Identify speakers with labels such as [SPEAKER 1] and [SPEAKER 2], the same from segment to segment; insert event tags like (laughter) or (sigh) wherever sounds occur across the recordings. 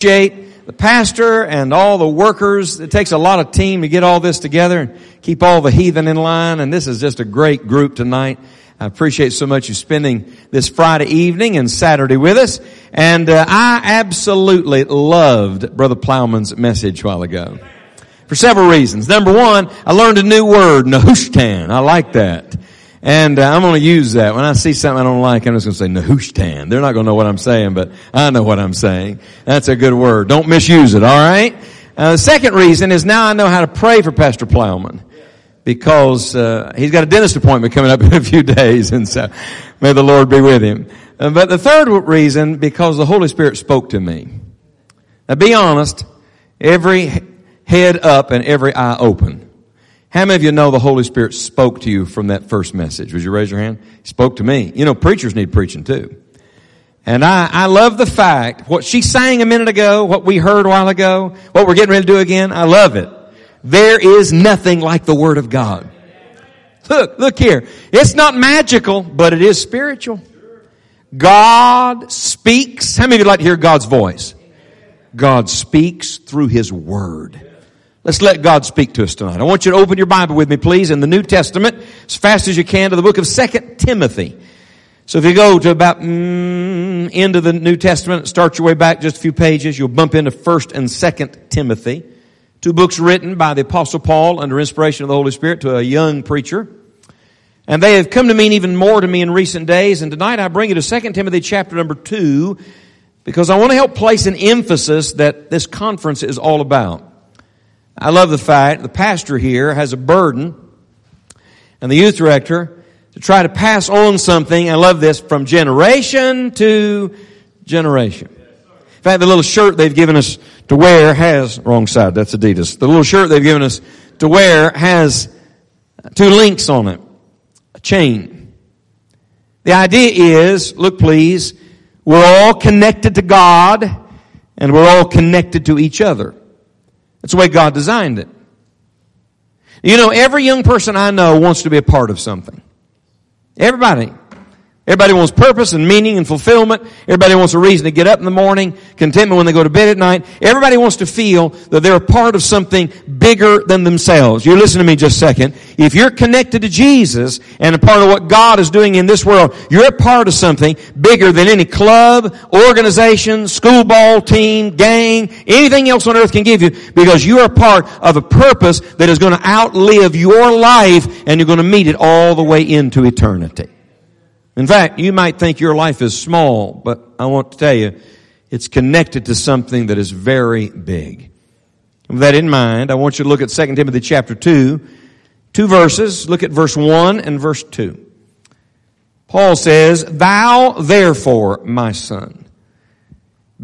[SPEAKER 1] the pastor and all the workers. It takes a lot of team to get all this together and keep all the heathen in line. And this is just a great group tonight. I appreciate so much you spending this Friday evening and Saturday with us. And uh, I absolutely loved Brother Plowman's message a while ago. For several reasons. Number one, I learned a new word, Nehushtan. I like that. And uh, I'm going to use that. When I see something I don't like, I'm just going to say Nehushtan. They're not going to know what I'm saying, but I know what I'm saying. That's a good word. Don't misuse it, all right? Uh, the second reason is now I know how to pray for Pastor Plowman because uh, he's got a dentist appointment coming up (laughs) in a few days, and so may the Lord be with him. Uh, but the third reason, because the Holy Spirit spoke to me. Now, be honest. Every head up and every eye open. How many of you know the Holy Spirit spoke to you from that first message? Would you raise your hand? He spoke to me. You know, preachers need preaching too. And I, I love the fact, what she sang a minute ago, what we heard a while ago, what we're getting ready to do again, I love it. There is nothing like the Word of God. Look, look here. It's not magical, but it is spiritual. God speaks. How many of you like to hear God's voice? God speaks through His Word. Let's let God speak to us tonight. I want you to open your Bible with me, please, in the New Testament, as fast as you can, to the book of Second Timothy. So if you go to about mm, end of the New Testament, start your way back just a few pages, you'll bump into First and Second Timothy, two books written by the Apostle Paul under inspiration of the Holy Spirit to a young preacher. And they have come to mean even more to me in recent days. And tonight I bring you to Second Timothy chapter number 2 because I want to help place an emphasis that this conference is all about. I love the fact the pastor here has a burden and the youth director to try to pass on something. I love this from generation to generation. In fact, the little shirt they've given us to wear has, wrong side, that's Adidas. The little shirt they've given us to wear has two links on it. A chain. The idea is, look please, we're all connected to God and we're all connected to each other. That's the way God designed it. You know, every young person I know wants to be a part of something. Everybody. Everybody wants purpose and meaning and fulfillment. Everybody wants a reason to get up in the morning, contentment when they go to bed at night. Everybody wants to feel that they're a part of something bigger than themselves. You listen to me just a second. If you're connected to Jesus and a part of what God is doing in this world, you're a part of something bigger than any club, organization, school ball team, gang, anything else on earth can give you because you are a part of a purpose that is going to outlive your life and you're going to meet it all the way into eternity. In fact, you might think your life is small, but I want to tell you, it's connected to something that is very big. With that in mind, I want you to look at 2 Timothy chapter 2, two verses. Look at verse 1 and verse 2. Paul says, Thou therefore, my son,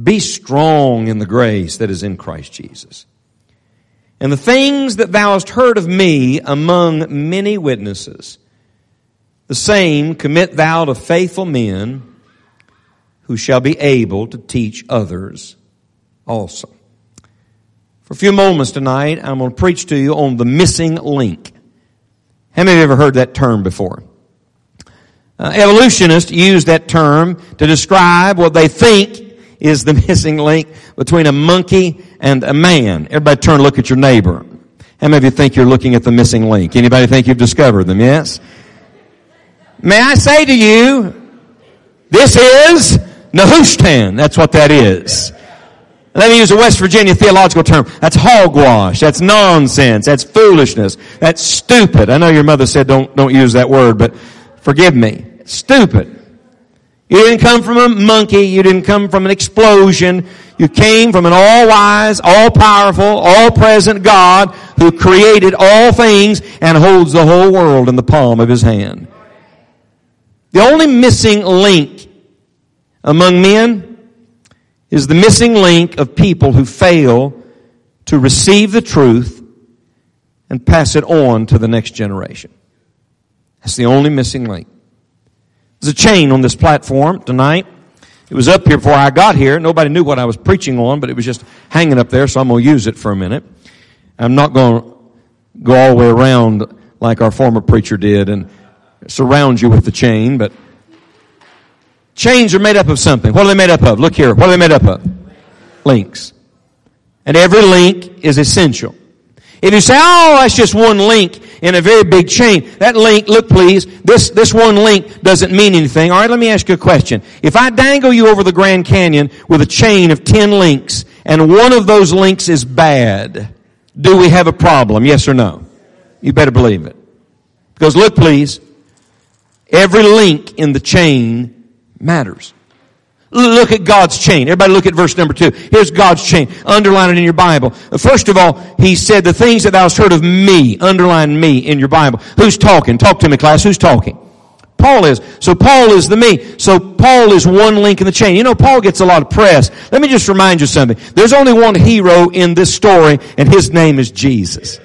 [SPEAKER 1] be strong in the grace that is in Christ Jesus. And the things that thou hast heard of me among many witnesses, the same commit thou to faithful men who shall be able to teach others also. For a few moments tonight, I'm going to preach to you on the missing link. How many of you ever heard that term before? Uh, evolutionists use that term to describe what they think is the (laughs) missing link between a monkey and a man. Everybody turn and look at your neighbor. How many of you think you're looking at the missing link? Anybody think you've discovered them? Yes? May I say to you, this is Nehushtan. That's what that is. Let me use a West Virginia theological term. That's hogwash. That's nonsense. That's foolishness. That's stupid. I know your mother said don't, don't use that word, but forgive me. Stupid. You didn't come from a monkey. You didn't come from an explosion. You came from an all-wise, all-powerful, all-present God who created all things and holds the whole world in the palm of his hand. The only missing link among men is the missing link of people who fail to receive the truth and pass it on to the next generation. That's the only missing link. There's a chain on this platform tonight. It was up here before I got here. Nobody knew what I was preaching on, but it was just hanging up there, so I'm going to use it for a minute. I'm not going to go all the way around like our former preacher did and surround you with the chain, but chains are made up of something. What are they made up of? Look here. What are they made up of? links. And every link is essential. If you say, oh, that's just one link in a very big chain, that link, look please, this, this one link doesn't mean anything. Alright, let me ask you a question. If I dangle you over the Grand Canyon with a chain of ten links, and one of those links is bad, do we have a problem? Yes or no? You better believe it. Because look please, every link in the chain matters. Look at God's chain. Everybody look at verse number two. Here's God's chain. Underline it in your Bible. First of all, He said, the things that thou hast heard of me, underline me in your Bible. Who's talking? Talk to me class. Who's talking? Paul is. So Paul is the me. So Paul is one link in the chain. You know, Paul gets a lot of press. Let me just remind you something. There's only one hero in this story, and his name is Jesus.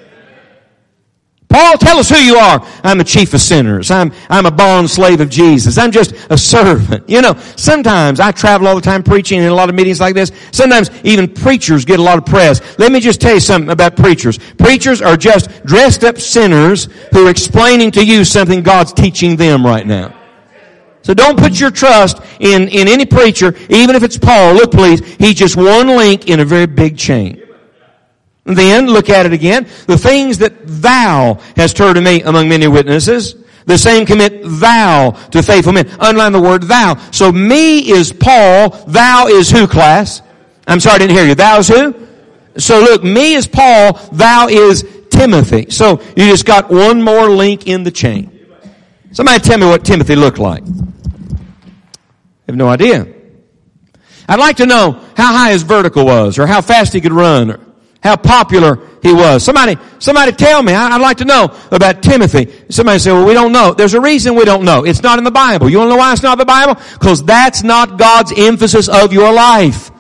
[SPEAKER 1] Paul, tell us who you are. I'm a chief of sinners. I'm, I'm a bond slave of Jesus. I'm just a servant. You know, sometimes I travel all the time preaching in a lot of meetings like this. Sometimes even preachers get a lot of press. Let me just tell you something about preachers. Preachers are just dressed up sinners who are explaining to you something God's teaching them right now. So don't put your trust in, in any preacher, even if it's Paul. Look please, he's just one link in a very big chain. Then, look at it again. The things that thou hast heard of me among many witnesses, the same commit thou to faithful men. Underline the word thou. So me is Paul, thou is who class? I'm sorry, I didn't hear you. Thou is who? So look, me is Paul, thou is Timothy. So you just got one more link in the chain. Somebody tell me what Timothy looked like. I have no idea. I'd like to know how high his vertical was, or how fast he could run, how popular he was. Somebody, somebody tell me. I, would like to know about Timothy. Somebody say, well, we don't know. There's a reason we don't know. It's not in the Bible. You want to know why it's not in the Bible? Because that's not God's emphasis of your life.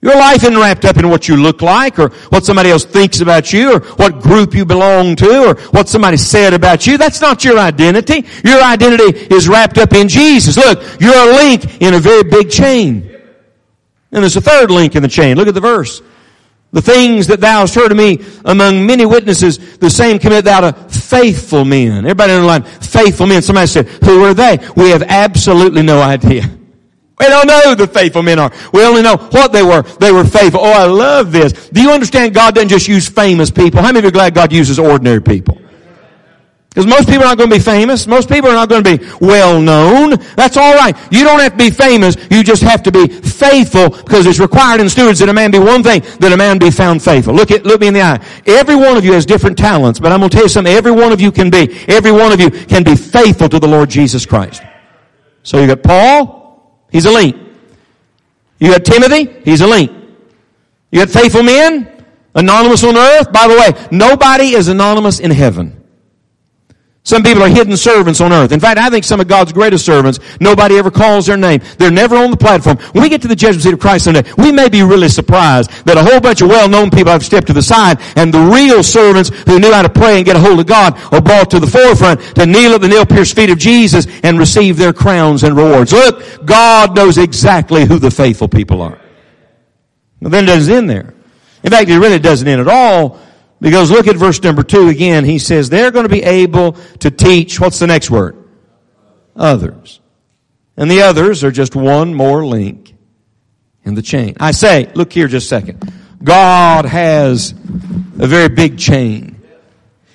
[SPEAKER 1] Your life isn't wrapped up in what you look like or what somebody else thinks about you or what group you belong to or what somebody said about you. That's not your identity. Your identity is wrapped up in Jesus. Look, you're a link in a very big chain. And there's a third link in the chain. Look at the verse. The things that thou hast heard of me among many witnesses, the same commit thou to faithful men. Everybody underline, faithful men. Somebody said, who are they? We have absolutely no idea. We don't know who the faithful men are. We only know what they were. They were faithful. Oh, I love this. Do you understand God doesn't just use famous people? How many of you are glad God uses ordinary people? Because most people are not going to be famous. Most people are not going to be well known. That's alright. You don't have to be famous. You just have to be faithful because it's required in stewards that a man be one thing, that a man be found faithful. Look at, look me in the eye. Every one of you has different talents, but I'm going to tell you something. Every one of you can be, every one of you can be faithful to the Lord Jesus Christ. So you got Paul, he's a link. You got Timothy, he's a link. You got faithful men, anonymous on earth. By the way, nobody is anonymous in heaven. Some people are hidden servants on earth. In fact, I think some of God's greatest servants, nobody ever calls their name. They're never on the platform. When we get to the judgment seat of Christ someday, we may be really surprised that a whole bunch of well-known people have stepped to the side and the real servants who knew how to pray and get a hold of God are brought to the forefront to kneel at the nail-pierced feet of Jesus and receive their crowns and rewards. Look, God knows exactly who the faithful people are. But then it doesn't end there. In fact, it really doesn't end at all because look at verse number two again. He says they're going to be able to teach, what's the next word? Others. And the others are just one more link in the chain. I say, look here just a second. God has a very big chain.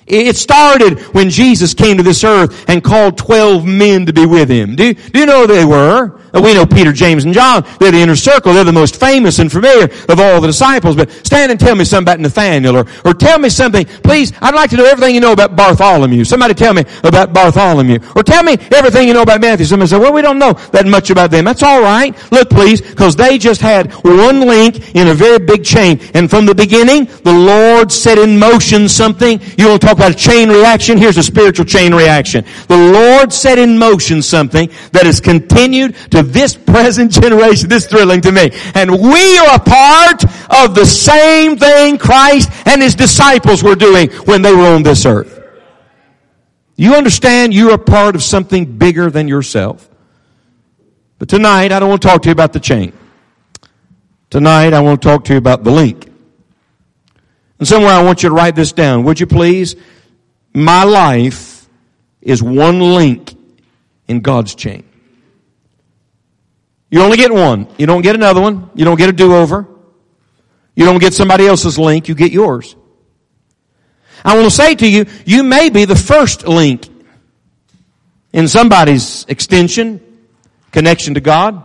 [SPEAKER 1] It started when Jesus came to this earth and called 12 men to be with him. Do, do you know who they were? We know Peter, James, and John. They're the inner circle. They're the most famous and familiar of all the disciples. But stand and tell me something about Nathaniel or, or tell me something. Please, I'd like to know everything you know about Bartholomew. Somebody tell me about Bartholomew. Or tell me everything you know about Matthew. Somebody say, well, we don't know that much about them. That's all right. Look, please, because they just had one link in a very big chain. And from the beginning, the Lord set in motion something. You want to talk about a chain reaction? Here's a spiritual chain reaction. The Lord set in motion something that has continued to this present (laughs) generation. This is thrilling to me. And we are a part of the same thing Christ and His disciples were doing when they were on this earth. You understand you're a part of something bigger than yourself. But tonight, I don't want to talk to you about the chain. Tonight, I want to talk to you about the link. And somewhere I want you to write this down. Would you please? My life is one link in God's chain. You only get one. You don't get another one. You don't get a do-over. You don't get somebody else's link. You get yours. I want to say to you, you may be the first link in somebody's extension, connection to God.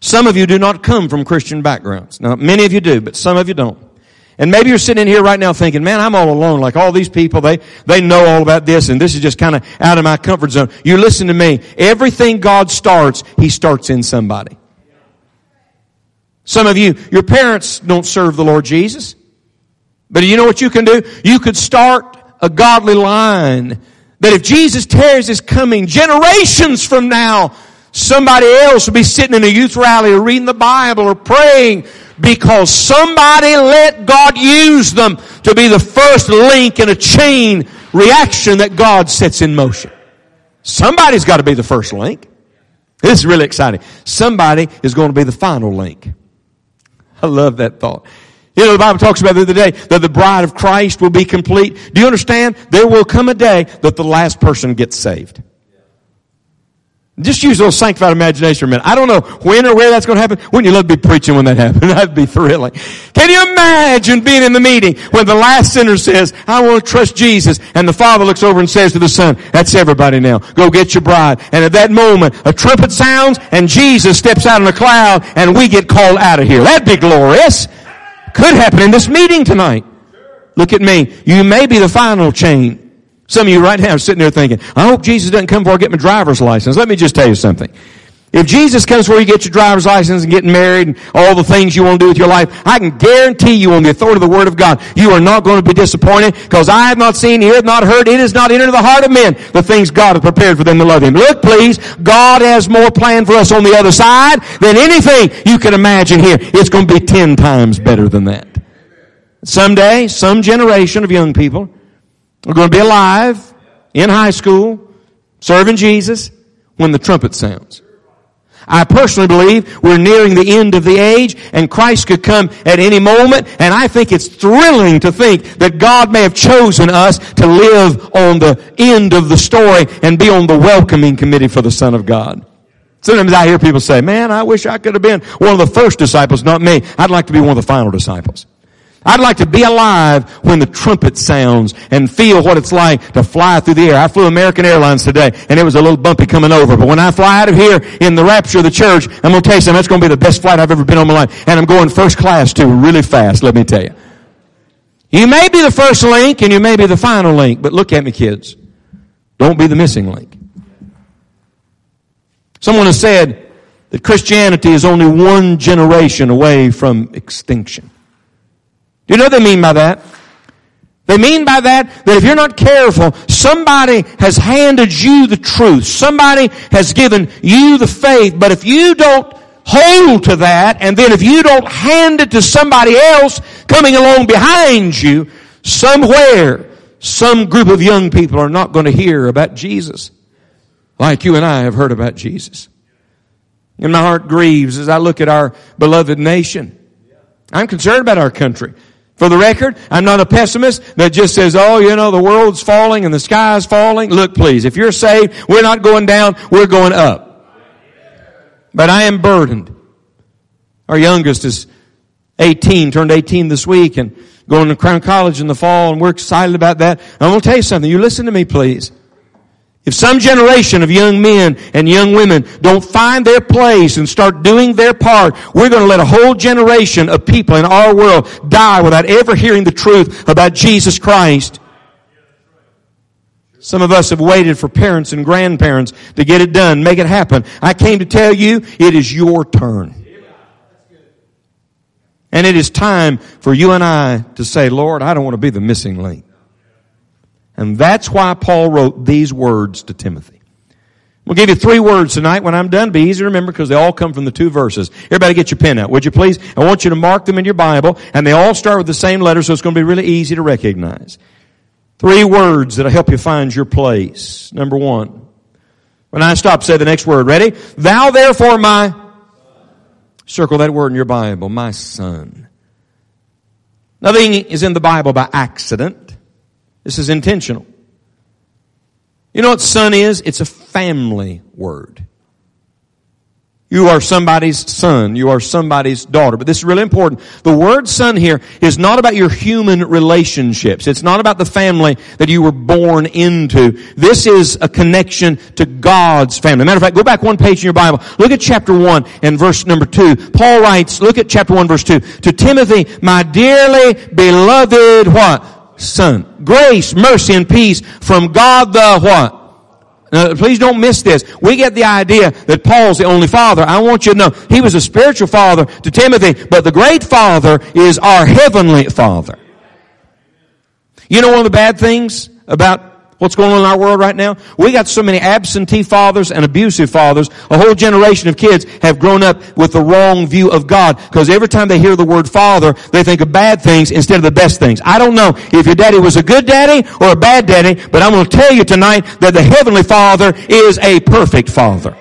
[SPEAKER 1] Some of you do not come from Christian backgrounds. Now, many of you do, but some of you don't. And maybe you're sitting in here right now thinking, man, I'm all alone. Like all these people, they, they know all about this and this is just kind of out of my comfort zone. You listen to me. Everything God starts, He starts in somebody. Some of you, your parents don't serve the Lord Jesus. But you know what you can do? You could start a godly line that if Jesus tears his coming generations from now, somebody else will be sitting in a youth rally or reading the Bible or praying because somebody let God use them to be the first link in a chain reaction that God sets in motion. Somebody's got to be the first link. This is really exciting. Somebody is going to be the final link. I love that thought. You know, the Bible talks about the other day that the bride of Christ will be complete. Do you understand? There will come a day that the last person gets saved. Just use a little sanctified imagination for a minute. I don't know when or where that's going to happen. Wouldn't you love to be preaching when that (laughs) happened? That'd be thrilling. Can you imagine being in the meeting when the last sinner says, I want to trust Jesus, and the Father looks over and says to the Son, that's everybody now. Go get your bride. And at that moment, a trumpet sounds, and Jesus steps out in a cloud, and we get called out of here. That'd be glorious. Could happen in this meeting tonight. Look at me. You may be the final chain. Some of you right now are sitting there thinking, I hope Jesus doesn't come before I get my driver's license. Let me just tell you something. If Jesus comes before you get your driver's license and getting married and all the things you want to do with your life, I can guarantee you on the authority of the Word of God, you are not going to be disappointed because I have not seen, ear not heard, it has not entered the heart of men the things God has prepared for them to love Him. Look please, God has more planned for us on the other side than anything you can imagine here. It's going to be ten times better than that. Someday, some generation of young people are going to be alive in high school, serving Jesus when the trumpet sounds. I personally believe we're nearing the end of the age and Christ could come at any moment and I think it's thrilling to think that God may have chosen us to live on the end of the story and be on the welcoming committee for the Son of God. Sometimes I hear people say, man, I wish I could have been one of the first disciples, not me. I'd like to be one of the final disciples. I'd like to be alive when the trumpet sounds and feel what it's like to fly through the air. I flew American Airlines today and it was a little bumpy coming over. But when I fly out of here in the rapture of the church, I'm going to tell you something. That's going to be the best flight I've ever been on my life. And I'm going first class too, really fast, let me tell you. You may be the first link and you may be the final link, but look at me kids. Don't be the missing link. Someone has said that Christianity is only one generation away from extinction. Do you know what they mean by that? They mean by that that if you're not careful, somebody has handed you the truth. Somebody has given you the faith. But if you don't hold to that, and then if you don't hand it to somebody else coming along behind you, somewhere, some group of young people are not going to hear about Jesus like you and I have heard about Jesus. And my heart grieves as I look at our beloved nation. I'm concerned about our country. For the record, I'm not a pessimist that just says, oh, you know, the world's falling and the sky's falling. Look, please, if you're saved, we're not going down, we're going up. But I am burdened. Our youngest is 18, turned 18 this week and going to Crown College in the fall and we're excited about that. I'm going to tell you something. You listen to me, please. If some generation of young men and young women don't find their place and start doing their part, we're going to let a whole generation of people in our world die without ever hearing the truth about Jesus Christ. Some of us have waited for parents and grandparents to get it done, make it happen. I came to tell you, it is your turn. And it is time for you and I to say, Lord, I don't want to be the missing link. And that's why Paul wrote these words to Timothy. We'll give you three words tonight when I'm done. Be easy to remember because they all come from the two verses. Everybody get your pen out, would you please? I want you to mark them in your Bible and they all start with the same letter so it's going to be really easy to recognize. Three words that'll help you find your place. Number one. When I stop, say the next word. Ready? Thou therefore my, circle that word in your Bible, my son. Nothing is in the Bible by accident. This is intentional. You know what son is? It's a family word. You are somebody's son. You are somebody's daughter. But this is really important. The word son here is not about your human relationships. It's not about the family that you were born into. This is a connection to God's family. Matter of fact, go back one page in your Bible. Look at chapter 1 and verse number 2. Paul writes, look at chapter 1 verse 2. To Timothy, my dearly beloved what? Son. Grace, mercy, and peace from God the what? Now, please don't miss this. We get the idea that Paul's the only father. I want you to know he was a spiritual father to Timothy, but the great father is our heavenly father. You know one of the bad things about What's going on in our world right now? We got so many absentee fathers and abusive fathers. A whole generation of kids have grown up with the wrong view of God because every time they hear the word father, they think of bad things instead of the best things. I don't know if your daddy was a good daddy or a bad daddy, but I'm going to tell you tonight that the heavenly father is a perfect father.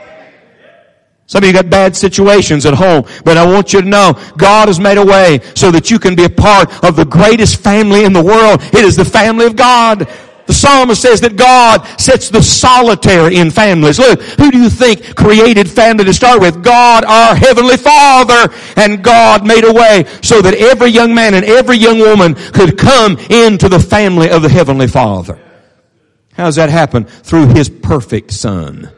[SPEAKER 1] Some of you got bad situations at home, but I want you to know God has made a way so that you can be a part of the greatest family in the world. It is the family of God. The psalmist says that God sets the solitary in families. Look, who do you think created family to start with? God, our Heavenly Father. And God made a way so that every young man and every young woman could come into the family of the Heavenly Father. How does that happen? Through His perfect Son.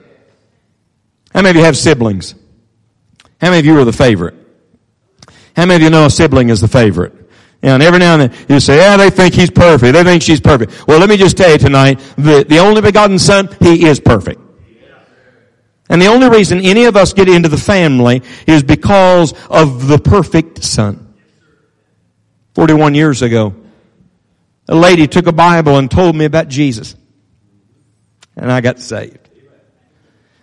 [SPEAKER 1] How many of you have siblings? How many of you are the favorite? How many of you know a sibling is the favorite? And every now and then you say, yeah, they think he's perfect. They think she's perfect. Well, let me just tell you tonight, the, the only begotten son, he is perfect. And the only reason any of us get into the family is because of the perfect son. 41 years ago, a lady took a Bible and told me about Jesus. And I got saved.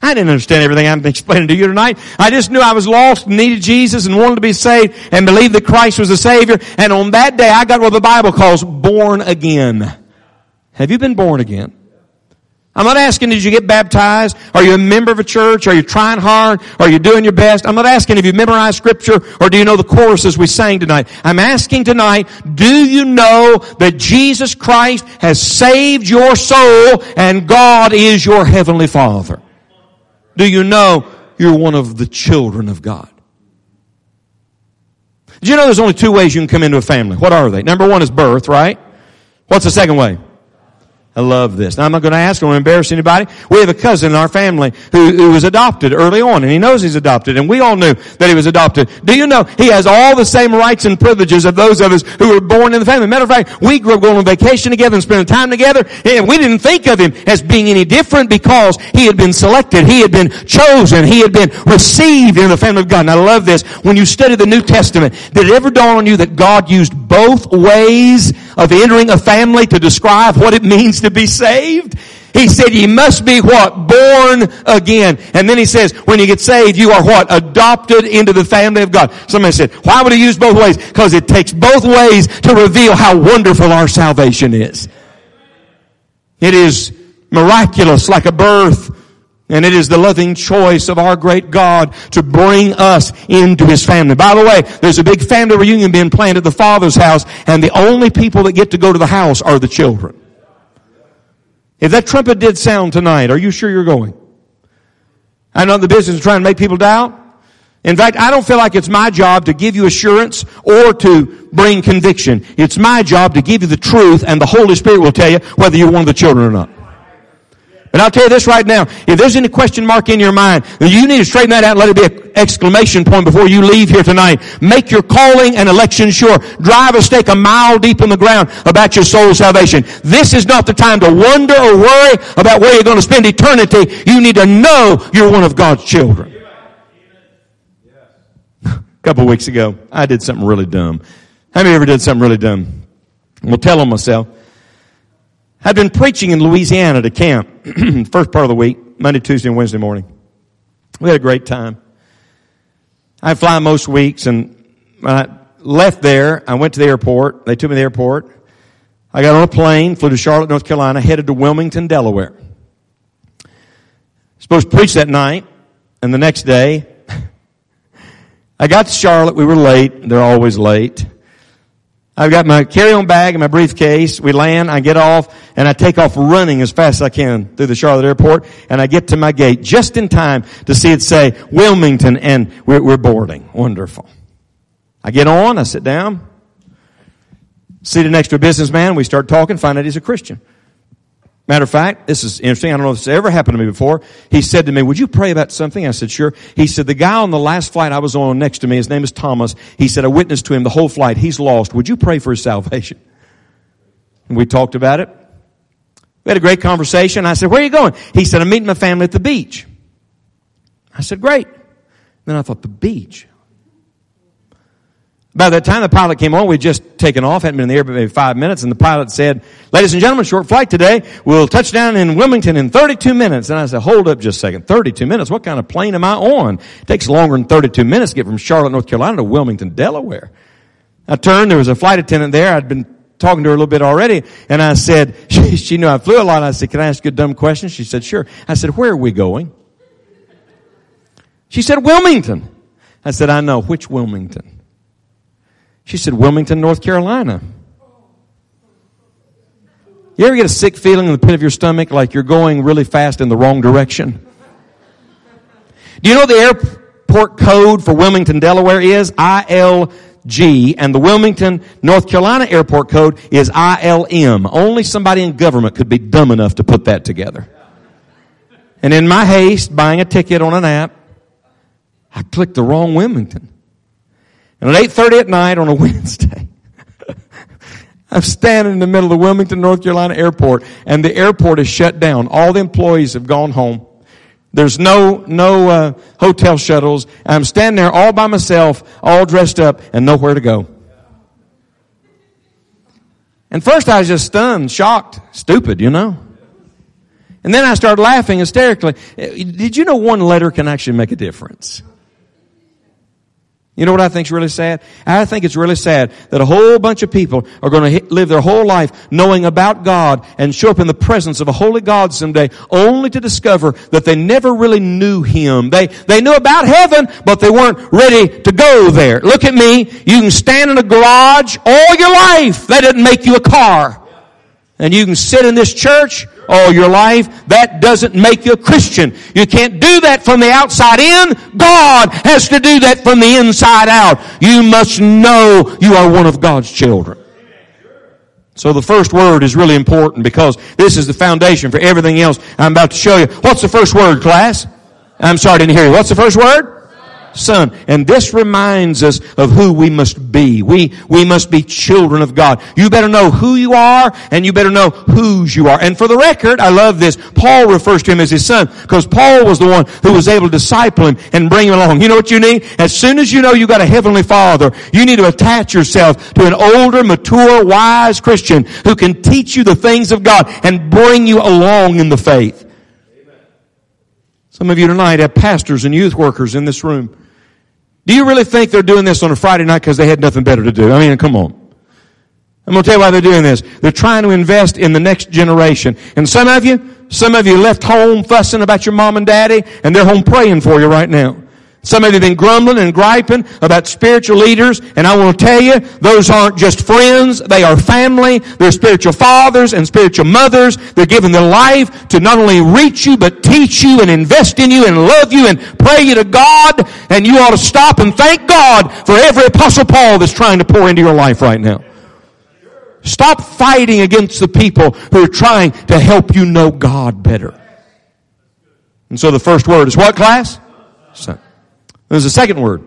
[SPEAKER 1] I didn't understand everything I'm explaining to you tonight. I just knew I was lost needed Jesus and wanted to be saved and believed that Christ was a Savior. And on that day, I got what the Bible calls born again. Have you been born again? I'm not asking, did you get baptized? Are you a member of a church? Are you trying hard? Are you doing your best? I'm not asking if you memorized scripture or do you know the choruses we sang tonight. I'm asking tonight, do you know that Jesus Christ has saved your soul and God is your heavenly Father? Do you know you're one of the children of God? Do you know there's only two ways you can come into a family? What are they? Number one is birth, right? What's the second way? I love this. Now I'm not going to ask, I embarrass anybody. We have a cousin in our family who, who was adopted early on, and he knows he's adopted, and we all knew that he was adopted. Do you know he has all the same rights and privileges of those of us who were born in the family? Matter of fact, we grew up going on vacation together and spending time together, and we didn't think of him as being any different because he had been selected, he had been chosen, he had been received in the family of God. And I love this. When you study the New Testament, did it ever dawn on you that God used both ways of entering a family to describe what it means to be saved. He said you must be what? Born again. And then he says, when you get saved, you are what? Adopted into the family of God. Somebody said, why would he use both ways? Because it takes both ways to reveal how wonderful our salvation is. It is miraculous like a birth. And it is the loving choice of our great God to bring us into His family. By the way, there's a big family reunion being planned at the Father's house, and the only people that get to go to the house are the children. If that trumpet did sound tonight, are you sure you're going? I know the business of trying to make people doubt. In fact, I don't feel like it's my job to give you assurance or to bring conviction. It's my job to give you the truth and the Holy Spirit will tell you whether you're one of the children or not. But I'll tell you this right now. If there's any question mark in your mind, you need to straighten that out and let it be an exclamation point before you leave here tonight. Make your calling and election sure. Drive a stake a mile deep in the ground about your soul's salvation. This is not the time to wonder or worry about where you're going to spend eternity. You need to know you're one of God's children. a (laughs) couple weeks ago, I did something really dumb. How many ever did something really dumb? Well, tell on myself. I'd been preaching in Louisiana to camp, (clears throat) first part of the week, Monday, Tuesday, and Wednesday morning. We had a great time. I fly most weeks, and I left there, I went to the airport. They took me to the airport. I got on a plane, flew to Charlotte, North Carolina, headed to Wilmington, Delaware. Supposed to preach that night, and the next day, (laughs) I got to Charlotte. We were late. They're always late. I've got my carry-on bag and my briefcase. We land, I get off, and I take off running as fast as I can through the Charlotte airport, and I get to my gate just in time to see it say Wilmington, and we're, we're boarding. Wonderful. I get on, I sit down, seated next to a businessman, we start talking, find out he's a Christian. Matter of fact, this is interesting. I don't know if this ever happened to me before. He said to me, would you pray about something? I said, sure. He said, the guy on the last flight I was on next to me, his name is Thomas. He said, I witnessed to him the whole flight. He's lost. Would you pray for his salvation? And we talked about it. We had a great conversation. I said, where are you going? He said, I'm meeting my family at the beach. I said, great. Then I thought, the beach? By the time the pilot came on, we'd just taken off, hadn't been in the air but maybe five minutes, and the pilot said, ladies and gentlemen, short flight today. We'll touch down in Wilmington in 32 minutes. And I said, hold up just a second. 32 minutes? What kind of plane am I on? It takes longer than 32 minutes to get from Charlotte, North Carolina to Wilmington, Delaware. I turned, there was a flight attendant there. I'd been talking to her a little bit already, and I said, (laughs) she, she knew I flew a lot. I said, can I ask you a dumb question? She said, sure. I said, where are we going? She said, Wilmington. I said, I know. Which Wilmington? She said, Wilmington, North Carolina. You ever get a sick feeling in the pit of your stomach like you're going really fast in the wrong direction? Do you know the airport code for Wilmington, Delaware is ILG and the Wilmington, North Carolina airport code is ILM. Only somebody in government could be dumb enough to put that together. And in my haste, buying a ticket on an app, I clicked the wrong Wilmington. And at 8.30 at night on a (laughs) Wednesday, I'm standing in the middle of the Wilmington, North Carolina airport, and the airport is shut down. All the employees have gone home. There's no, no, uh, hotel shuttles. I'm standing there all by myself, all dressed up, and nowhere to go. And first I was just stunned, shocked, stupid, you know. And then I started laughing hysterically. Did you know one letter can actually make a difference? You know what I think is really sad? I think it's really sad that a whole bunch of people are going to live their whole life knowing about God and show up in the presence of a holy God someday only to discover that they never really knew Him. They, they knew about heaven, but they weren't ready to go there. Look at me. You can stand in a garage all your life. That didn't make you a car. And you can sit in this church all your life, that doesn't make you a Christian. You can't do that from the outside in. God has to do that from the inside out. You must know you are one of God's children. So the first word is really important because this is the foundation for everything else I'm about to show you. What's the first word, class? I'm sorry, I didn't hear you. What's the first word? Son. And this reminds us of who we must be. We, we must be children of God. You better know who you are and you better know whose you are. And for the record, I love this. Paul refers to him as his son because Paul was the one who was able to disciple him and bring him along. You know what you need? As soon as you know you've got a heavenly father, you need to attach yourself to an older, mature, wise Christian who can teach you the things of God and bring you along in the faith. Some of you tonight have pastors and youth workers in this room do you really think they're doing this on a Friday night because they had nothing better to do? I mean, come on. I'm going to tell you why they're doing this. They're trying to invest in the next generation. And some of you, some of you left home fussing about your mom and daddy, and they're home praying for you right now. Some of you have been grumbling and griping about spiritual leaders, and I want to tell you, those aren't just friends, they are family, they're spiritual fathers and spiritual mothers. They're giving their life to not only reach you, but teach you and invest in you and love you and pray you to God, and you ought to stop and thank God for every apostle Paul that's trying to pour into your life right now. Stop fighting against the people who are trying to help you know God better. And so the first word is what class? Son. There's a second word.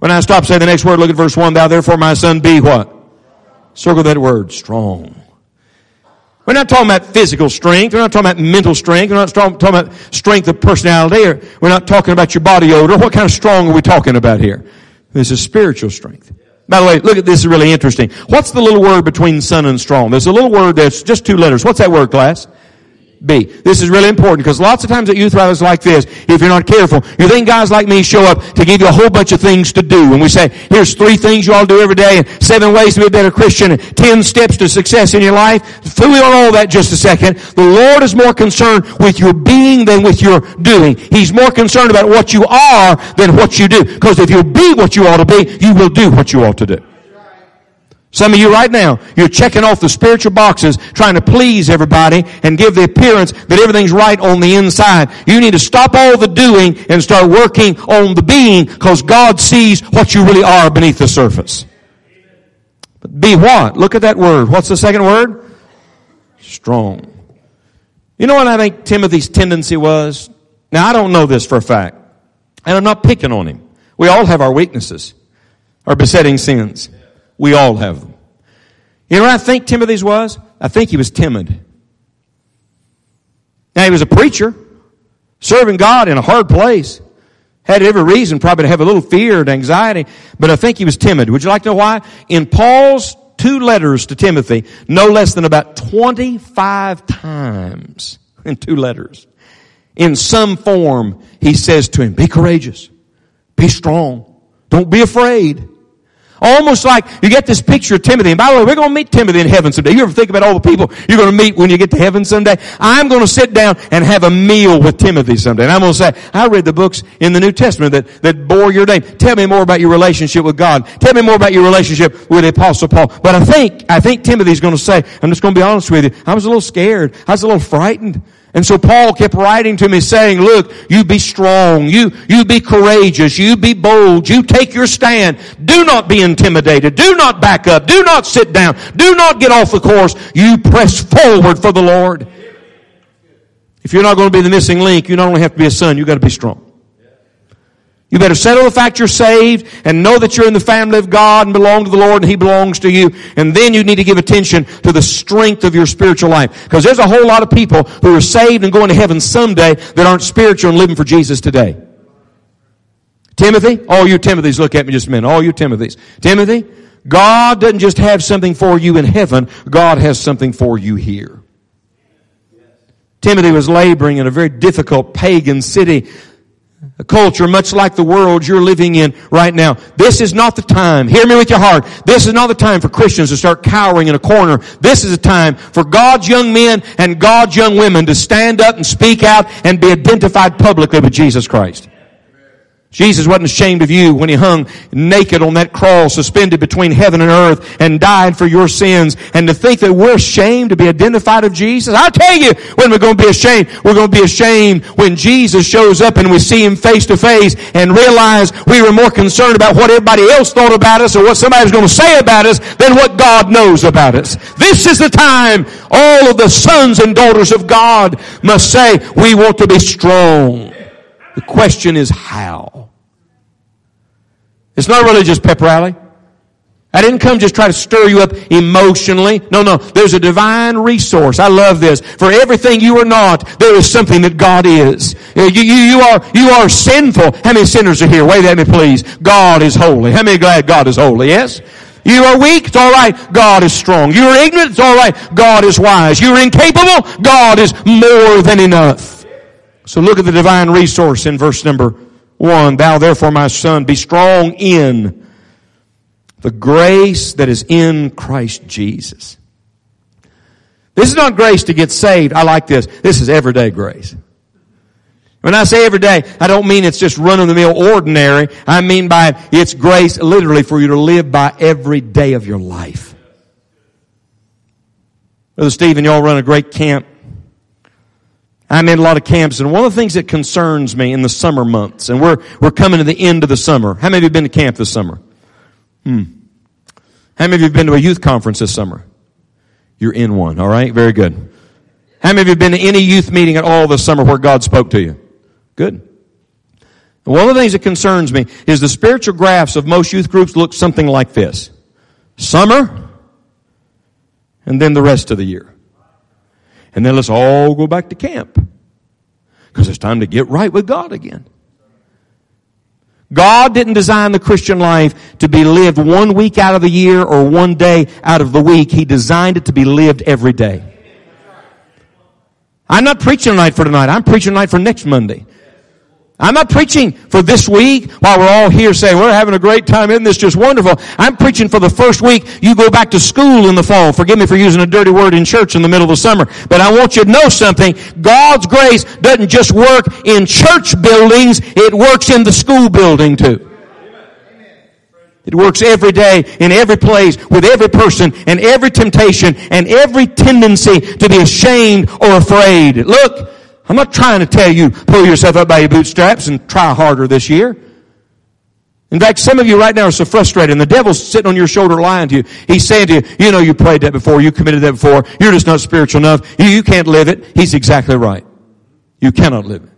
[SPEAKER 1] When I stop, say the next word, look at verse 1. Thou therefore, my son, be what? Circle that word, strong. We're not talking about physical strength. We're not talking about mental strength. We're not talking about strength of personality. Or we're not talking about your body odor. What kind of strong are we talking about here? This is spiritual strength. By the way, look at this is really interesting. What's the little word between son and strong? There's a little word that's just two letters. What's that word, class? Be. This is really important because lots of times at youth rallies like this, if you're not careful, you think guys like me show up to give you a whole bunch of things to do. And we say, here's three things you all do every day and seven ways to be a better Christian and ten steps to success in your life. Fool on all that just a second. The Lord is more concerned with your being than with your doing. He's more concerned about what you are than what you do. Because if you'll be what you ought to be, you will do what you ought to do. Some of you right now, you're checking off the spiritual boxes, trying to please everybody and give the appearance that everything's right on the inside. You need to stop all the doing and start working on the being because God sees what you really are beneath the surface. But be what? Look at that word. What's the second word? Strong. You know what I think Timothy's tendency was? Now I don't know this for a fact. And I'm not picking on him. We all have our weaknesses, our besetting sins. We all have them. You know what I think Timothy's was? I think he was timid. Now he was a preacher, serving God in a hard place. Had every reason probably to have a little fear and anxiety, but I think he was timid. Would you like to know why? In Paul's two letters to Timothy, no less than about 25 times (laughs) in two letters, in some form, he says to him, be courageous. Be strong. Don't be afraid. Almost like you get this picture of Timothy. And by the way, we're going to meet Timothy in heaven someday. You ever think about all the people you're going to meet when you get to heaven someday? I'm going to sit down and have a meal with Timothy someday. And I'm going to say, I read the books in the New Testament that, that bore your name. Tell me more about your relationship with God. Tell me more about your relationship with the Apostle Paul. But I think, I think Timothy's going to say, I'm just going to be honest with you. I was a little scared. I was a little frightened. And so Paul kept writing to me saying, look, you be strong, you, you be courageous, you be bold, you take your stand. Do not be intimidated. Do not back up. Do not sit down. Do not get off the course. You press forward for the Lord. If you're not going to be the missing link, you not only have to be a son, you got to be strong. You better settle the fact you're saved and know that you're in the family of God and belong to the Lord and He belongs to you. And then you need to give attention to the strength of your spiritual life. Because there's a whole lot of people who are saved and going to heaven someday that aren't spiritual and living for Jesus today. Timothy, all you Timothys, look at me just a minute. All you Timothys. Timothy, God doesn't just have something for you in heaven. God has something for you here. Timothy was laboring in a very difficult pagan city a culture much like the world you're living in right now. This is not the time. Hear me with your heart. This is not the time for Christians to start cowering in a corner. This is a time for God's young men and God's young women to stand up and speak out and be identified publicly with Jesus Christ. Jesus wasn't ashamed of you when he hung naked on that cross, suspended between heaven and earth, and died for your sins. And to think that we're ashamed to be identified of Jesus, I'll tell you when we're going to be ashamed. We're going to be ashamed when Jesus shows up and we see him face to face and realize we were more concerned about what everybody else thought about us or what somebody was going to say about us than what God knows about us. This is the time all of the sons and daughters of God must say, we want to be strong. The question is how. It's not just pep rally. I didn't come just try to stir you up emotionally. No, no. There's a divine resource. I love this. For everything you are not, there is something that God is. You, you, you are, you are sinful. How many sinners are here? Wait at me, please. God is holy. How many glad God is holy? Yes? You are weak, it's alright. God is strong. You are ignorant, it's alright. God is wise. You are incapable, God is more than enough. So look at the divine resource in verse number one. Thou therefore, my son, be strong in the grace that is in Christ Jesus. This is not grace to get saved. I like this. This is everyday grace. When I say everyday, I don't mean it's just run of the mill ordinary. I mean by it's grace literally for you to live by every day of your life. Brother Stephen, y'all run a great camp I'm in a lot of camps, and one of the things that concerns me in the summer months, and we're, we're coming to the end of the summer. How many of you have been to camp this summer? Hmm. How many of you have been to a youth conference this summer? You're in one, alright? Very good. How many of you have been to any youth meeting at all this summer where God spoke to you? Good. one of the things that concerns me is the spiritual graphs of most youth groups look something like this. Summer, and then the rest of the year. And then let's all go back to camp. Because it's time to get right with God again. God didn't design the Christian life to be lived one week out of the year or one day out of the week. He designed it to be lived every day. I'm not preaching tonight for tonight. I'm preaching tonight for next Monday. I'm not preaching for this week while we're all here saying we're having a great time. Isn't this just wonderful? I'm preaching for the first week you go back to school in the fall. Forgive me for using a dirty word in church in the middle of the summer. But I want you to know something. God's grace doesn't just work in church buildings. It works in the school building too. It works every day, in every place, with every person, and every temptation, and every tendency to be ashamed or afraid. Look, I'm not trying to tell you, pull yourself up by your bootstraps and try harder this year. In fact, some of you right now are so frustrated and the devil's sitting on your shoulder lying to you. He's saying to you, you know you prayed that before, you committed that before, you're just not spiritual enough, you, you can't live it. He's exactly right. You cannot live it.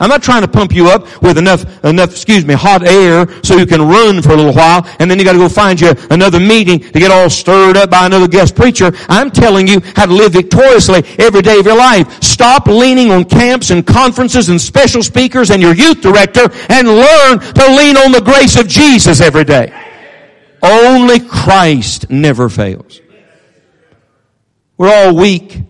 [SPEAKER 1] I'm not trying to pump you up with enough, enough, excuse me, hot air so you can run for a little while and then you gotta go find you another meeting to get all stirred up by another guest preacher. I'm telling you how to live victoriously every day of your life. Stop leaning on camps and conferences and special speakers and your youth director and learn to lean on the grace of Jesus every day. Only Christ never fails. We're all weak.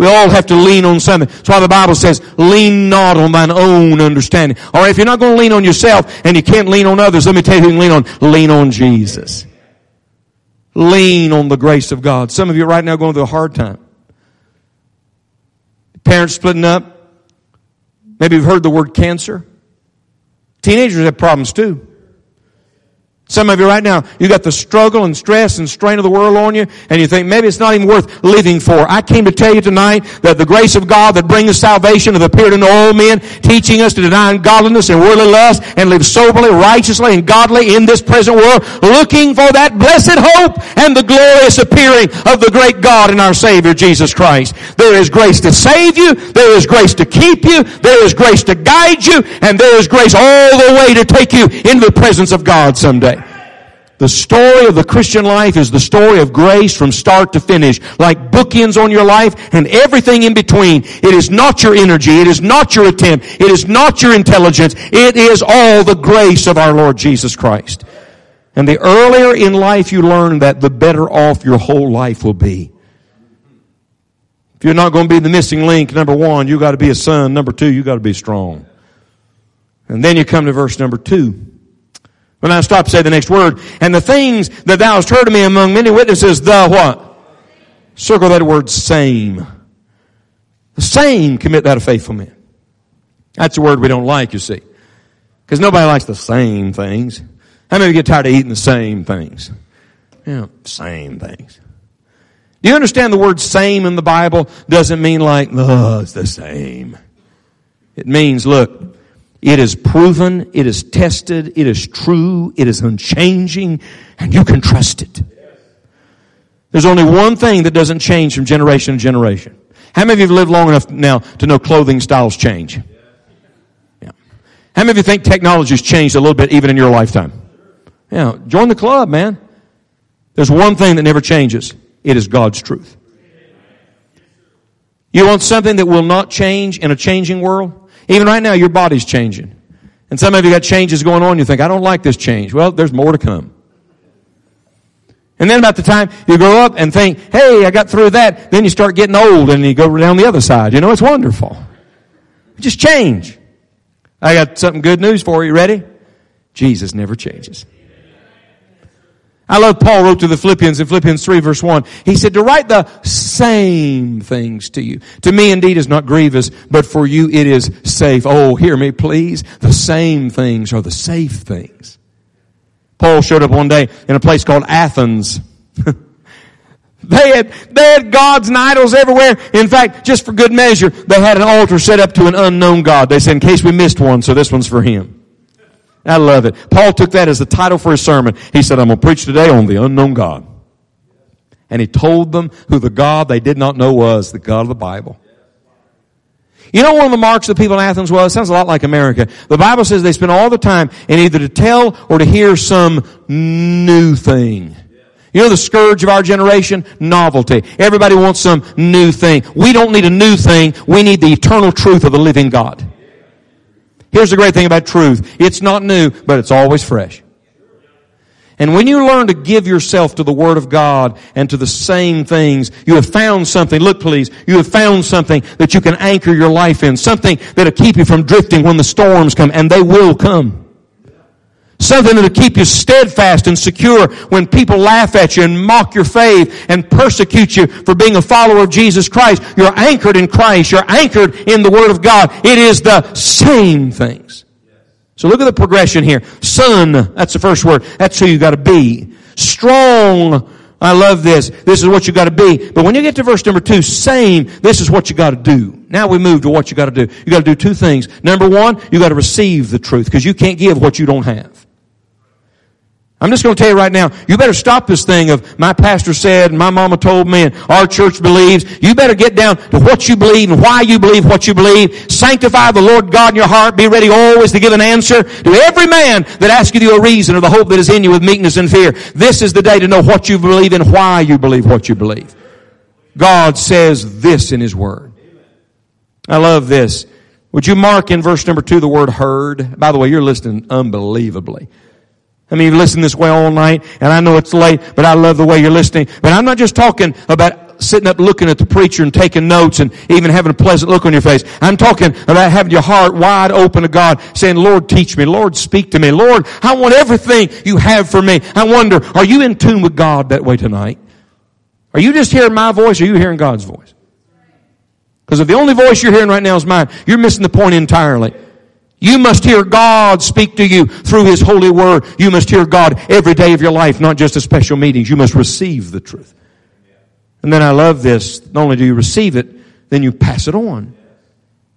[SPEAKER 1] We all have to lean on something. That's why the Bible says, lean not on thine own understanding. Or if you're not going to lean on yourself and you can't lean on others, let me tell you who you can lean on. Lean on Jesus. Lean on the grace of God. Some of you right now going through a hard time. Parents splitting up. Maybe you've heard the word cancer. Teenagers have problems too. Some of you right now, you got the struggle and stress and strain of the world on you, and you think maybe it's not even worth living for. I came to tell you tonight that the grace of God that brings salvation have appeared in all men, teaching us to deny ungodliness and worldly lust and live soberly, righteously, and godly in this present world, looking for that blessed hope and the glorious appearing of the great God and our Savior Jesus Christ. There is grace to save you, there is grace to keep you, there is grace to guide you, and there is grace all the way to take you into the presence of God someday. The story of the Christian life is the story of grace from start to finish, like bookends on your life and everything in between. It is not your energy. It is not your attempt. It is not your intelligence. It is all the grace of our Lord Jesus Christ. And the earlier in life you learn that, the better off your whole life will be. If you're not going to be the missing link, number one, you got to be a son. Number two, you got to be strong. And then you come to verse number two. When I stop, say the next word. And the things that thou hast heard of me among many witnesses, the what? Circle that word same. The same commit that of faithful men. That's a word we don't like, you see. Because nobody likes the same things. How many of you get tired of eating the same things? Yeah, same things. Do you understand the word same in the Bible doesn't mean like, oh, it's the same. It means, look, it is proven, it is tested, it is true, it is unchanging, and you can trust it. There's only one thing that doesn't change from generation to generation. How many of you have lived long enough now to know clothing styles change? Yeah. How many of you think technology's changed a little bit even in your lifetime? Yeah. Join the club, man. There's one thing that never changes. It is God's truth. You want something that will not change in a changing world? Even right now, your body's changing. And some of you got changes going on. You think, I don't like this change. Well, there's more to come. And then about the time you grow up and think, hey, I got through that, then you start getting old and you go down the other side. You know, it's wonderful. Just change. I got something good news for you. Ready? Jesus never changes. I love Paul wrote to the Philippians in Philippians 3 verse 1. He said to write the same things to you. To me indeed is not grievous, but for you it is safe. Oh, hear me please. The same things are the safe things. Paul showed up one day in a place called Athens. (laughs) They had, they had gods and idols everywhere. In fact, just for good measure, they had an altar set up to an unknown God. They said, in case we missed one, so this one's for him. I love it. Paul took that as the title for his sermon. He said, I'm going to preach today on the unknown God. And he told them who the God they did not know was, the God of the Bible. You know one of the marks of the people in Athens was? It sounds a lot like America. The Bible says they spend all the time in either to tell or to hear some new thing. You know the scourge of our generation? Novelty. Everybody wants some new thing. We don't need a new thing. We need the eternal truth of the living God. Here's the great thing about truth. It's not new, but it's always fresh. And when you learn to give yourself to the Word of God and to the same things, you have found something, look please, you have found something that you can anchor your life in, something that'll keep you from drifting when the storms come, and they will come. Something that'll keep you steadfast and secure when people laugh at you and mock your faith and persecute you for being a follower of Jesus Christ. You're anchored in Christ. You're anchored in the Word of God. It is the same things. So look at the progression here. Son, that's the first word. That's who you gotta be. Strong. I love this. This is what you gotta be. But when you get to verse number two, same, this is what you gotta do. Now we move to what you gotta do. You gotta do two things. Number one, you gotta receive the truth, because you can't give what you don't have. I'm just going to tell you right now, you better stop this thing of my pastor said and my mama told me and our church believes. You better get down to what you believe and why you believe what you believe. Sanctify the Lord God in your heart. Be ready always to give an answer to every man that asketh you a reason of the hope that is in you with meekness and fear. This is the day to know what you believe and why you believe what you believe. God says this in His Word. I love this. Would you mark in verse number two the word heard? By the way, you're listening unbelievably. I mean, you've listened this way all night, and I know it's late, but I love the way you're listening. But I'm not just talking about sitting up looking at the preacher and taking notes and even having a pleasant look on your face. I'm talking about having your heart wide open to God, saying, Lord, teach me. Lord, speak to me. Lord, I want everything you have for me. I wonder, are you in tune with God that way tonight? Are you just hearing my voice or are you hearing God's voice? Because if the only voice you're hearing right now is mine, you're missing the point entirely. You must hear God speak to you through His holy word. You must hear God every day of your life, not just at special meetings. You must receive the truth. And then I love this. Not only do you receive it, then you pass it on.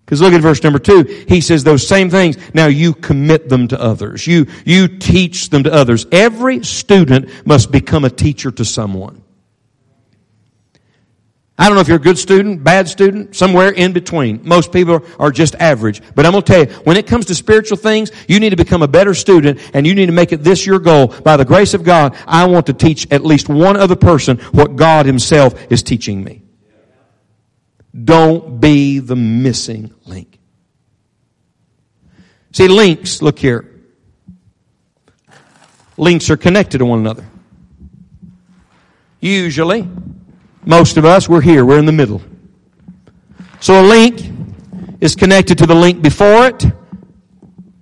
[SPEAKER 1] Because look at verse number two. He says those same things. Now you commit them to others. You, you teach them to others. Every student must become a teacher to someone. I don't know if you're a good student, bad student, somewhere in between. Most people are just average. But I'm going to tell you, when it comes to spiritual things, you need to become a better student and you need to make it this your goal. By the grace of God, I want to teach at least one other person what God himself is teaching me. Don't be the missing link. See, links, look here. Links are connected to one another. Usually, most of us, we're here. We're in the middle. So a link is connected to the link before it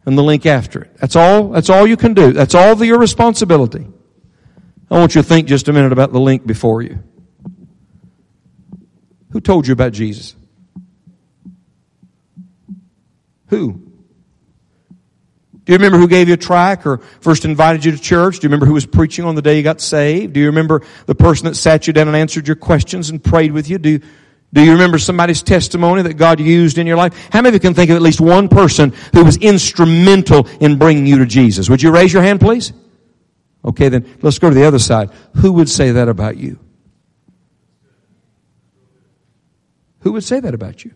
[SPEAKER 1] and the link after it. That's all, that's all you can do. That's all the, your responsibility. I want you to think just a minute about the link before you. Who told you about Jesus? Who? Do you remember who gave you a track or first invited you to church? Do you remember who was preaching on the day you got saved? Do you remember the person that sat you down and answered your questions and prayed with you? Do, do you remember somebody's testimony that God used in your life? How many of you can think of at least one person who was instrumental in bringing you to Jesus? Would you raise your hand, please? Okay, then let's go to the other side. Who would say that about you? Who would say that about you?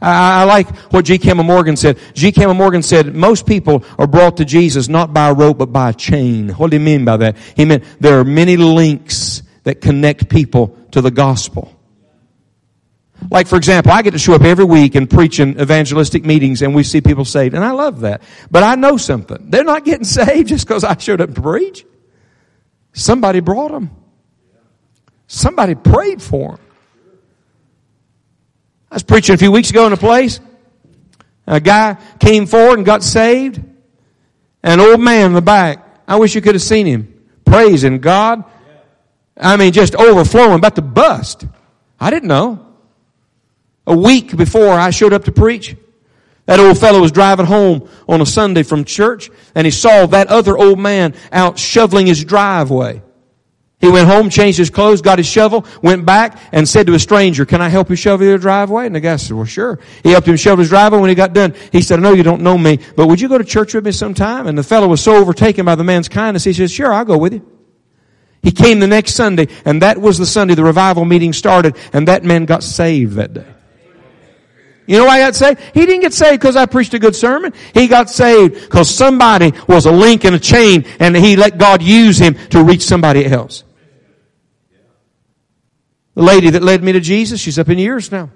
[SPEAKER 1] I, I like what G. Campbell Morgan said. G. Campbell Morgan said, most people are brought to Jesus not by a rope, but by a chain. What do you mean by that? He meant there are many links that connect people to the gospel. Like, for example, I get to show up every week and preach in evangelistic meetings and we see people saved. And I love that. But I know something. They're not getting (laughs) saved just because I showed up to preach. Somebody brought them. Somebody prayed for them. I was preaching a few weeks ago in a place. A guy came forward and got saved. An old man in the back. I wish you could have seen him. Praising God. I mean, just overflowing, about to bust. I didn't know. A week before I showed up to preach, that old fellow was driving home on a Sunday from church and he saw that other old man out shoveling his driveway. He went home, changed his clothes, got his shovel, went back and said to a stranger, can I help you shovel your driveway? And the guy said, well, sure. He helped him shovel his driveway. When he got done, he said, I know you don't know me, but would you go to church with me sometime? And the fellow was so overtaken by the man's kindness, he said, sure, I'll go with you. He came the next Sunday, and that was the Sunday the revival meeting started, and that man got saved that day. You know why I got saved? He didn't get saved because I preached a good sermon. He got saved because somebody was a link in a chain and he let God use him to reach somebody else. The lady that led me to Jesus, she's up in years now.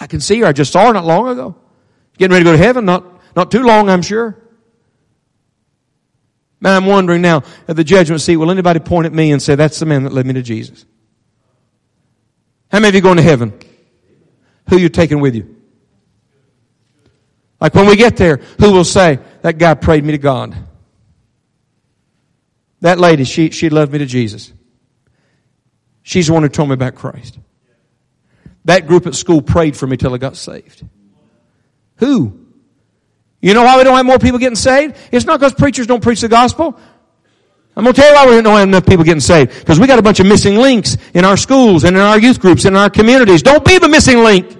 [SPEAKER 1] I can see her. I just saw her not long ago. Getting ready to go to heaven, not, not too long, I'm sure. Man, I'm wondering now at the judgment seat, will anybody point at me and say, that's the man that led me to Jesus? How many of you going to heaven? Who you taking with you? Like when we get there, who will say, that guy prayed me to God? That lady, she, she loved me to Jesus. She's the one who told me about Christ. That group at school prayed for me till I got saved. Who? You know why we don't have more people getting saved? It's not because preachers don't preach the gospel. I'm going to tell you why we don't have enough people getting saved. Because we got a bunch of missing links in our schools and in our youth groups and in our communities. Don't be the missing link.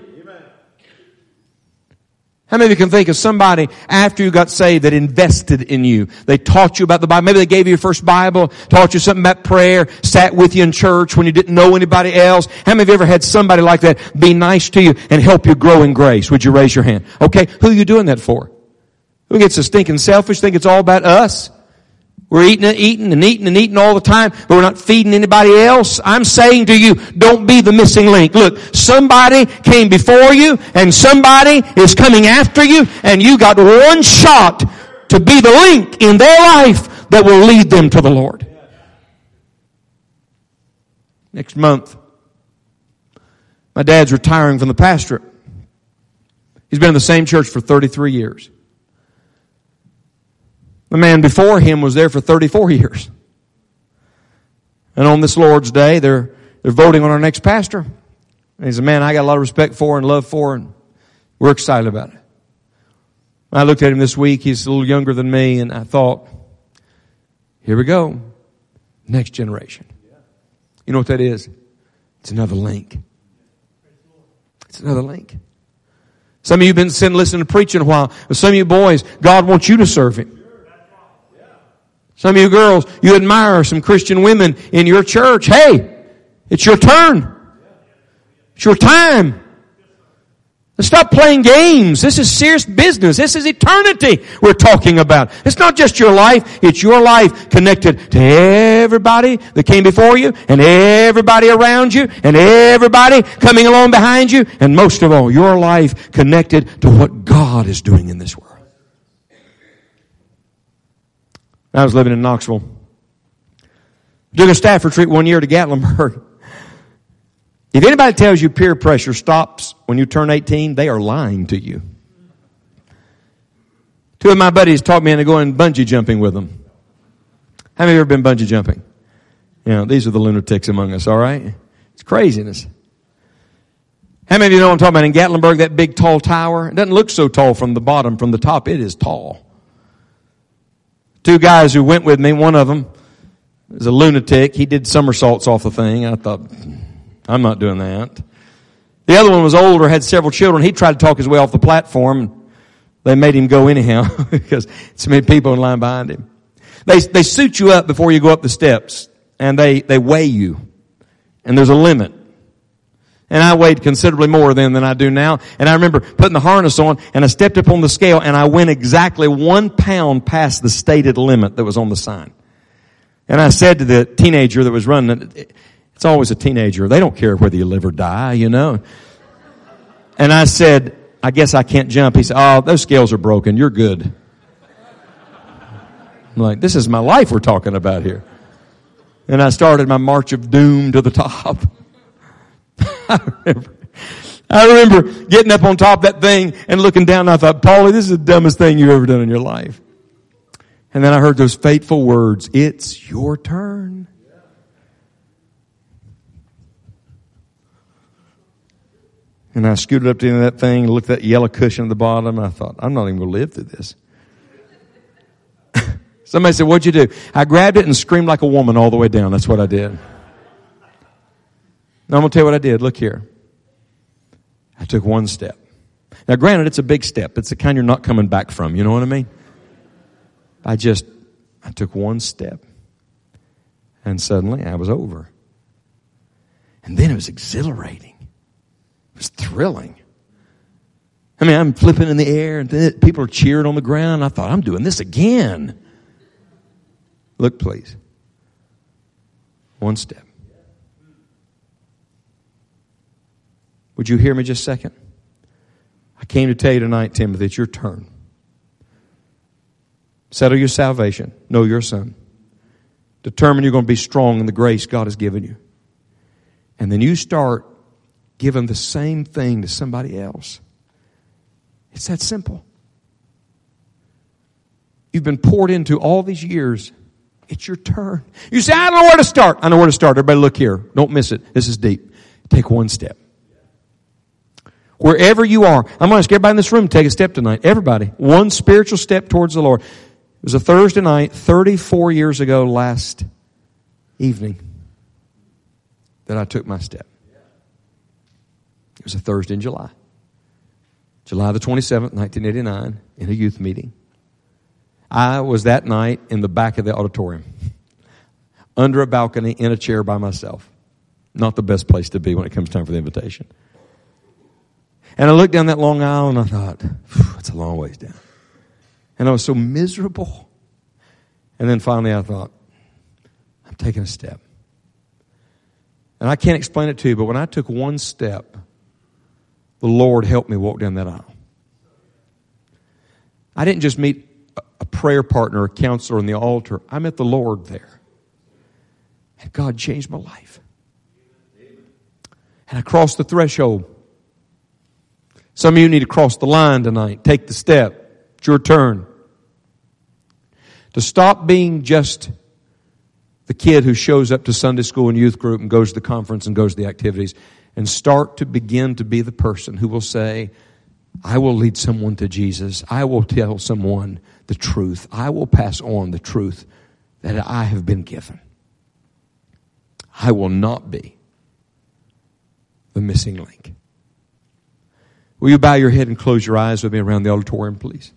[SPEAKER 1] How many of you can think of somebody after you got saved that invested in you? They taught you about the Bible. Maybe they gave you your first Bible, taught you something about prayer, sat with you in church when you didn't know anybody else. How many of you ever had somebody like that be nice to you and help you grow in grace? Would you raise your hand? Okay, who are you doing that for? Who gets so stinking selfish, think it's all about us? We're eating and eating and eating and eating all the time, but we're not feeding anybody else. I'm saying to you, don't be the missing link. Look, somebody came before you and somebody is coming after you and you got one shot to be the link in their life that will lead them to the Lord. Next month, my dad's retiring from the pastorate. He's been in the same church for 33 years. The man before him was there for 34 years. And on this Lord's Day, they're, they're voting on our next pastor. And he's a man I got a lot of respect for and love for, and we're excited about it. I looked at him this week. He's a little younger than me, and I thought, here we go. Next generation. You know what that is? It's another link. It's another link. Some of you have been sitting listening to preaching a while. Some of you boys, God wants you to serve Him. Some of you girls, you admire some Christian women in your church. Hey, it's your turn. It's your time. Let's stop playing games. This is serious business. This is eternity we're talking about. It's not just your life. It's your life connected to everybody that came before you and everybody around you and everybody coming along behind you. And most of all, your life connected to what God is doing in this world. I was living in Knoxville. Took a staff retreat one year to Gatlinburg. (laughs) If anybody tells you peer pressure stops when you turn 18, they are lying to you. Two of my buddies taught me into going bungee jumping with them. How many of you ever been bungee jumping? You know, these are the lunatics among us, all right? It's craziness. How many of you know what I'm talking about in Gatlinburg, that big tall tower? It doesn't look so tall from the bottom. From the top, it is tall. Two guys who went with me, one of them is a lunatic. He did somersaults off the thing. I thought, I'm not doing that. The other one was older, had several children. He tried to talk his way off the platform. They made him go anyhow (laughs) because so many people in line behind him. They, they suit you up before you go up the steps and they, they weigh you. And there's a limit. And I weighed considerably more then than I do now. And I remember putting the harness on and I stepped up on the scale and I went exactly one pound past the stated limit that was on the sign. And I said to the teenager that was running it, it's always a teenager. They don't care whether you live or die, you know. And I said, I guess I can't jump. He said, Oh, those scales are broken. You're good. I'm like, this is my life we're talking about here. And I started my march of doom to the (laughs) top. (laughs) I remember, I remember getting up on top of that thing and looking down and I thought, Pauley, this is the dumbest thing you've ever done in your life. And then I heard those fateful words, it's your turn. And I scooted up to the end of that thing, looked at that yellow cushion at the bottom, and I thought, I'm not even going to live through this. (laughs) Somebody said, What'd you do? I grabbed it and screamed like a woman all the way down. That's what I did. Now I'm going to tell you what I did. Look here. I took one step. Now, granted, it's a big step. It's the kind you're not coming back from. You know what I mean? I just, I took one step. And suddenly I was over. And then it was exhilarating. It was thrilling. I mean, I'm flipping in the air and people are cheering on the ground. I thought, I'm doing this again. Look, please. One step. Would you hear me just a second? I came to tell you tonight, Timothy, it's your turn. Settle your salvation. Know your son. Determine you're going to be strong in the grace God has given you. And then you start giving the same thing to somebody else. It's that simple. You've been poured into all these years. It's your turn. You say, I don't know where to start. I know where to start. Everybody look here. Don't miss it. This is deep. Take one step. Wherever you are, I'm going to ask everybody in this room to take a step tonight. Everybody. One spiritual step towards the Lord. It was a Thursday night, 34 years ago last evening, that I took my step. It was a Thursday in July. July the 27th, 1989, in a youth meeting. I was that night in the back of the auditorium, under a balcony, in a chair by myself. Not the best place to be when it comes time for the invitation. And I looked down that long aisle and I thought, it's a long ways down. And I was so miserable. And then finally I thought, I'm taking a step. And I can't explain it to you, but when I took one step, the Lord helped me walk down that aisle. I didn't just meet a prayer partner, a counselor on the altar. I met the Lord there. And God changed my life. And I crossed the threshold. Some of you need to cross the line tonight. Take the step. It's your turn. To stop being just the kid who shows up to Sunday school and youth group and goes to the conference and goes to the activities and start to begin to be the person who will say, I will lead someone to Jesus. I will tell someone the truth. I will pass on the truth that I have been given. I will not be the missing link. Will you bow your head and close your eyes with me around the auditorium, please?